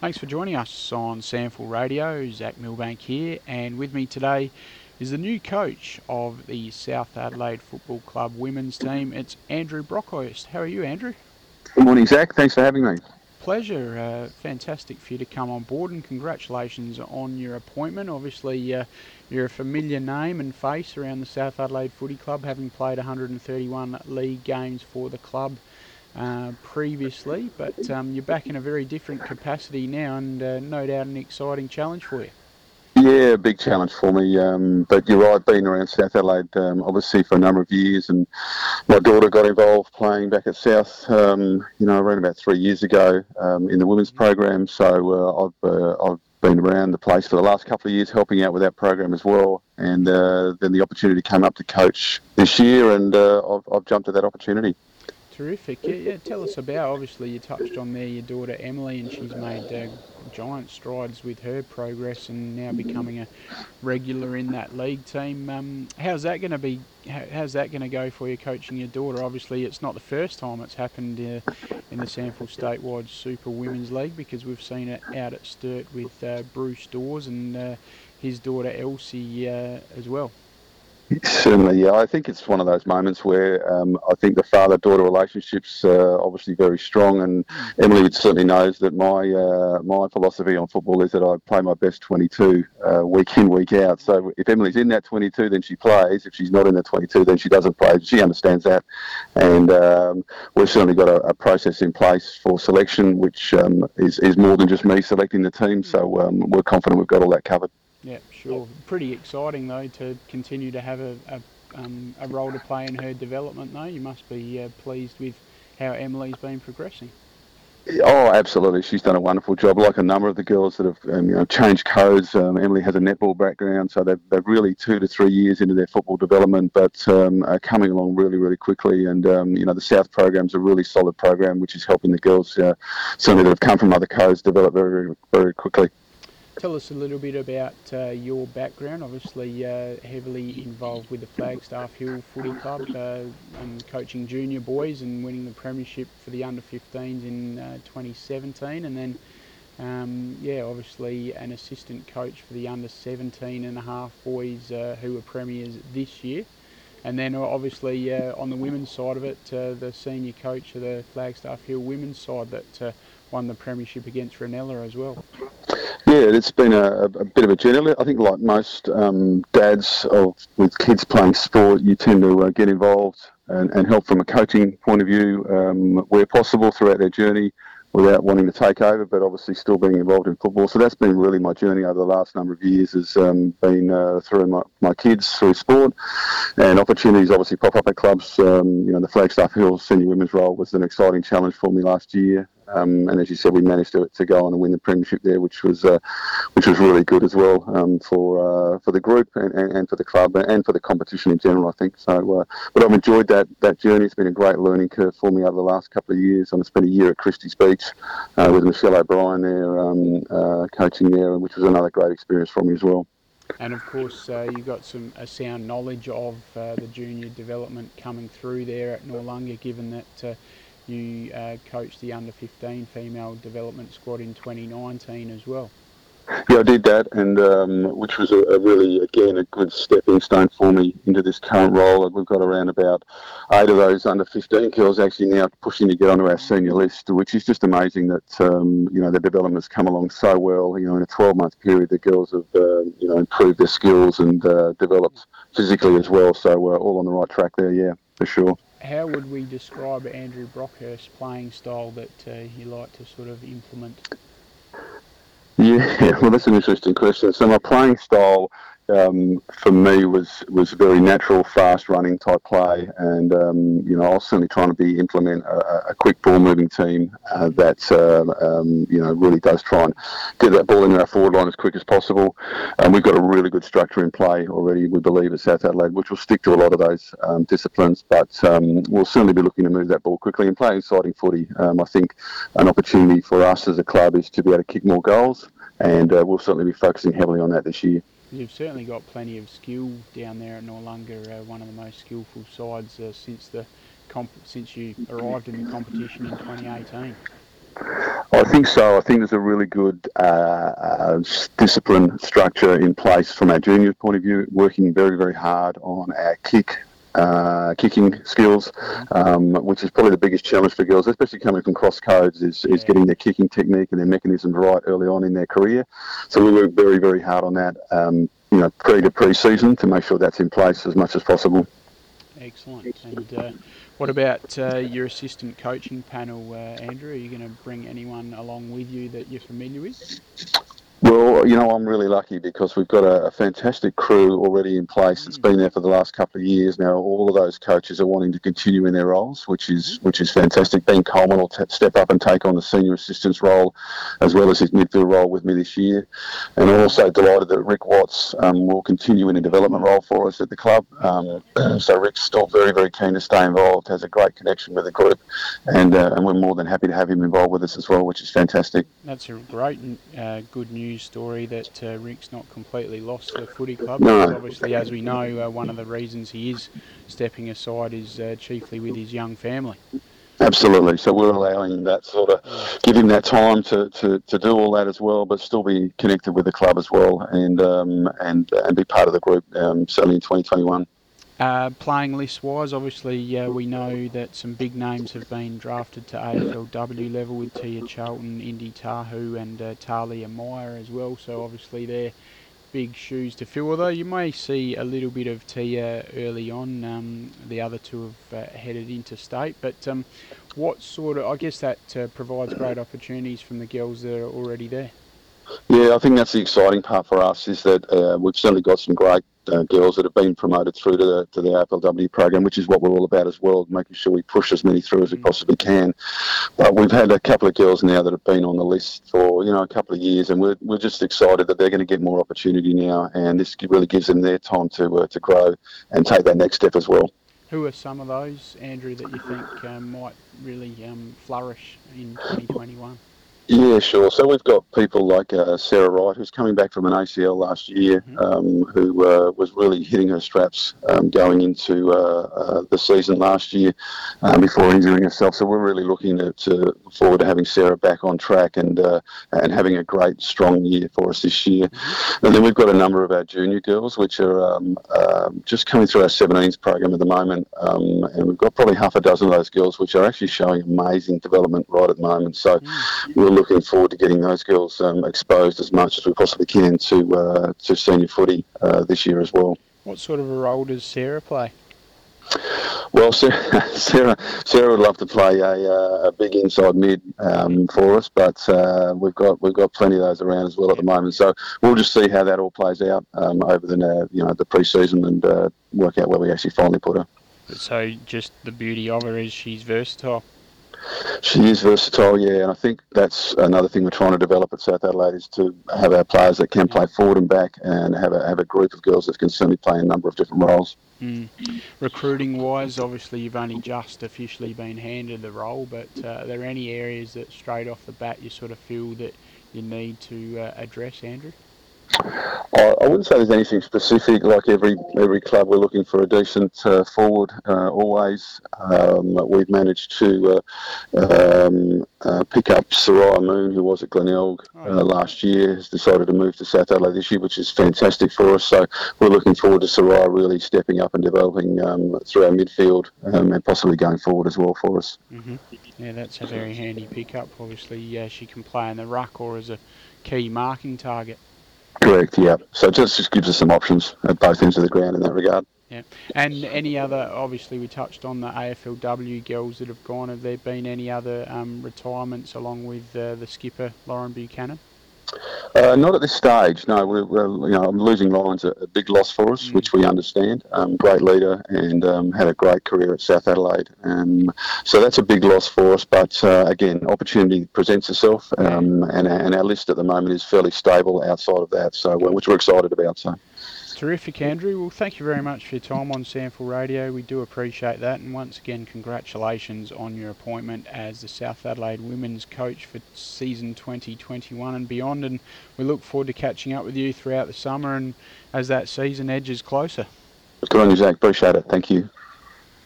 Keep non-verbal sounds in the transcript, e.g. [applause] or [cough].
Thanks for joining us on SANFL Radio. Zach Milbank here, and with me today is the new coach of the South Adelaide Football Club women's team. It's Andrew Brockhurst. How are you, Andrew? Good morning, Zach. Thanks for having me. Pleasure. Uh, fantastic for you to come on board, and congratulations on your appointment. Obviously, uh, you're a familiar name and face around the South Adelaide Footy Club, having played 131 league games for the club uh, previously, but um, you're back in a very different capacity now, and uh, no doubt an exciting challenge for you. Yeah, big challenge for me. Um, but you're right, I've been around South Adelaide um, obviously for a number of years, and my daughter got involved playing back at South, um, you know, around about three years ago um, in the women's program. So uh, I've uh, I've been around the place for the last couple of years, helping out with that program as well. And uh, then the opportunity came up to coach this year, and uh, I've, I've jumped at that opportunity. Terrific. Yeah, yeah, tell us about. Obviously, you touched on there your daughter Emily, and she's made uh, giant strides with her progress and now becoming a regular in that league team. Um, how's that going to be? How, how's that going to go for you coaching your daughter? Obviously, it's not the first time it's happened uh, in the SANFL statewide Super Women's League because we've seen it out at Sturt with uh, Bruce Dawes and uh, his daughter Elsie uh, as well. Certainly, yeah. I think it's one of those moments where um, I think the father-daughter relationship's uh, obviously very strong, and Emily certainly knows that my uh, my philosophy on football is that I play my best 22 uh, week in, week out. So if Emily's in that 22, then she plays. If she's not in that 22, then she doesn't play. She understands that, and um, we've certainly got a, a, process in place for selection, which um, is is more than just me selecting the team. So um, we're confident we've got all that covered. Yeah, sure. Pretty exciting though to continue to have a, a, um, a role to play in her development though. You must be uh, pleased with how Emily's been progressing. Oh, absolutely. She's done a wonderful job. Like a number of the girls that have um, you know, changed codes. Um, Emily has a netball background, so they've, they're really two to three years into their football development, but um, are coming along really, really quickly. And um, you know, the South program's a really solid program, which is helping the girls, uh, certainly that have come from other codes, develop very, very, very quickly. Tell us a little bit about uh, your background. Obviously, uh, heavily involved with the Flagstaff Hill Footy Club, uh, and coaching junior boys and winning the premiership for the under 15s in uh, 2017, and then. Um, yeah, obviously an assistant coach for the under 17 and a half boys uh, who were premiers this year. And then obviously uh, on the women's side of it, the senior coach of the Flagstaff Hill women's side that won the premiership against Reynella as well. Yeah, it's been a, a, bit of a journey. I think, like most um, dads of with kids playing sport, you tend to uh, get involved and, and, help from a coaching point of view um, where possible throughout their journey without wanting to take over, but obviously still being involved in football. So that's been really my journey over the last number of years has um, been uh, through my, my kids through sport and opportunities obviously pop up at clubs. Um, you know, the Flagstaff Hills senior women's role was an exciting challenge for me last year. Um, and as you said, we managed to, to go on and win the premiership there, which was uh, which was really good as well um, for uh, for the group and, and, and, for the club and for the competition in general. I think so. Uh, but I've enjoyed that that journey. It's been a great learning curve for me over the last couple of years. I spent a year at Christies Beach uh, with Michelle O'Brien there, um, uh, coaching there, which was another great experience for me as well. And of course, uh, you got some a sound knowledge of uh, the junior development coming through there at Noarlunga, given that you uh, coached the under 15 female development squad in 2019 as well. Yeah, I did that, and um, which was a, a, really, again, a good stepping stone for me into this current role. We've got around about eight of those under 15 girls actually now pushing to get onto our senior list, which is just amazing that um, you know the development's come along so well. You know, in a 12-month period, the girls have uh, you know improved their skills and uh, developed physically as well. So we're all on the right track there, yeah, for sure how would we describe Andrew Brockhurst's playing style that uh, you like to sort of implement? Yeah, [laughs] well, that's an interesting question. So my playing style um, for me was was very natural, fast running type play, and um, you know I was certainly trying to be implement a, a quick ball moving team uh, that uh, um, you know really does try and get that ball into our forward line as quick as possible. And we've got a really good structure in play already, we believe at South Adelaide, which will stick to a lot of those um, disciplines. But um, we'll certainly be looking to move that ball quickly and play exciting footy. Um, I think an opportunity for us as a club is to be able to kick more goals, and uh, we'll certainly be focusing heavily on that this year. You've certainly got plenty of skill down there at Noarlunga, uh, one of the most skillful sides uh, since the since you arrived in the competition in 2018. I think so. I think there's a really good uh, uh, discipline structure in place from our juniors' point of view, working very, very hard on our kick uh, kicking skills, um, which is probably the biggest challenge for girls, especially coming from cross codes, is, is getting their kicking technique and their mechanisms right early on in their career. So we work very, very hard on that, um, you know, pre to pre-season to make sure that's in place as much as possible. Excellent. And uh, what about uh, your assistant coaching panel, uh, Andrew? Are you going to bring anyone along with you that you're familiar with? Well, you know, I'm really lucky because we've got a, a, fantastic crew already in place that's been there for the last couple of years now. All of those coaches are wanting to continue in their roles, which is which is fantastic. Ben Coleman will t- step up and take on the senior assistant's role, as well as his midfield role with me this year. And I'm also delighted that Rick Watts um, will continue in a development role for us at the club. Um, [clears throat] so Rick's still very, very keen to stay involved, has a great connection with the group, and uh, and we're more than happy to have him involved with us as well, which is fantastic. That's a great, uh, good news news story that uh, Rick's not completely lost the footy club. No. Obviously, as we know, uh, one of the reasons he is stepping aside is uh, chiefly with his young family. Absolutely. So we're allowing that sort of, give him that time to, to, to do all that as well, but still be connected with the club as well and um, and and be part of the group um, certainly in 2021. Uh, playing list wise, obviously, uh, we know that some big names have been drafted to AFLW level with Teah Charlton, Indy Tahau, and uh, Talia Meyer as well. So, obviously, they're big shoes to fill. Although you may see a little bit of Teah early on, um, the other two have uh, headed into state. But um, what sort of, I guess that uh, provides great opportunities from the girls that are already there. Yeah, I think that's the exciting part for us is that uh, we've certainly got some great uh, girls that have been promoted through to the to the AFLW program, which is what we're all about as well, making sure we push as many through as we mm. possibly can. But we've had a couple of girls now that have been on the list for you know a couple of years, and we're, we're just excited that they're going to get more opportunity now, and this really gives them their time to uh, to grow and take that next step as well. Who are some of those, Andrew, that you think um, might really um, flourish in 2021? Yeah, sure. So we've got people like uh, Sarah Wright, who's coming back from an ACL last year, mm-hmm. um, who uh, was really hitting her straps um, going into uh, uh the season last year um, before injuring herself. So we're really looking to, to forward to having Sarah back on track and uh, and having a great, strong year for us this year. Mm-hmm. And then we've got a number of our junior girls, which are um, um, just coming through our 17s program at the moment, um, and we've got probably half a dozen of those girls, which are actually showing amazing development right at the moment. So mm-hmm. we'll looking forward to getting those girls um, exposed as much as we possibly can to uh, to senior footy uh, this year as well. What sort of a role does Sarah play? Well, Sarah, [laughs] Sarah, Sarah would love to play a, uh, a big inside mid um, for us, but uh, we've got we've got plenty of those around as well at the moment. So we'll just see how that all plays out um, over the uh, you know the pre-season and uh, work out where we actually finally put her. So just the beauty of her is she's versatile. She is versatile, yeah, and I think that's another thing we're trying to develop at South Adelaide is to have our players that can play forward and back, and have a have a group of girls that can certainly play a number of different roles. Mm. Recruiting wise, obviously you've only just officially been handed the role, but uh, are there any areas that straight off the bat you sort of feel that you need to uh, address, Andrew? I, wouldn't say there's anything specific. Like every every club, we're looking for a decent uh, forward uh, always. Um, we've managed to uh, um, uh, pick up Soraya Moon, who was at Glenelg uh, oh, last year, has decided to move to South Adelaide this year, which is fantastic for us. So we're looking forward to Soraya really stepping up and developing um, through our midfield um, and possibly going forward as well for us. Mm-hmm. Yeah, that's a very handy pickup. Obviously, she can play in the ruck or as a key marking target. Correct, yeah. So it just, just gives us some options at both ends of the ground in that regard. Yeah. And any other, obviously, we touched on the AFLW girls that have gone. Have there been any other um, retirements along with uh, the skipper, Lauren Buchanan? Uh, not at this stage. No, we're, we're, you know, losing Lauren's a, a big loss for us, mm. which we understand. Um, great leader and um, had a great career at South Adelaide. Um, so that's a big loss for us. But uh, again, opportunity presents itself, um, and, and our list at the moment is fairly stable outside of that. So which we're excited about. So. Terrific, Andrew. Well, thank you very much for your time on SANFL Radio. We do appreciate that. And once again, congratulations on your appointment as the South Adelaide women's coach for season 2021 and beyond. And we look forward to catching up with you throughout the summer and as that season edges closer. Good on you, Zach. Appreciate it. Thank you.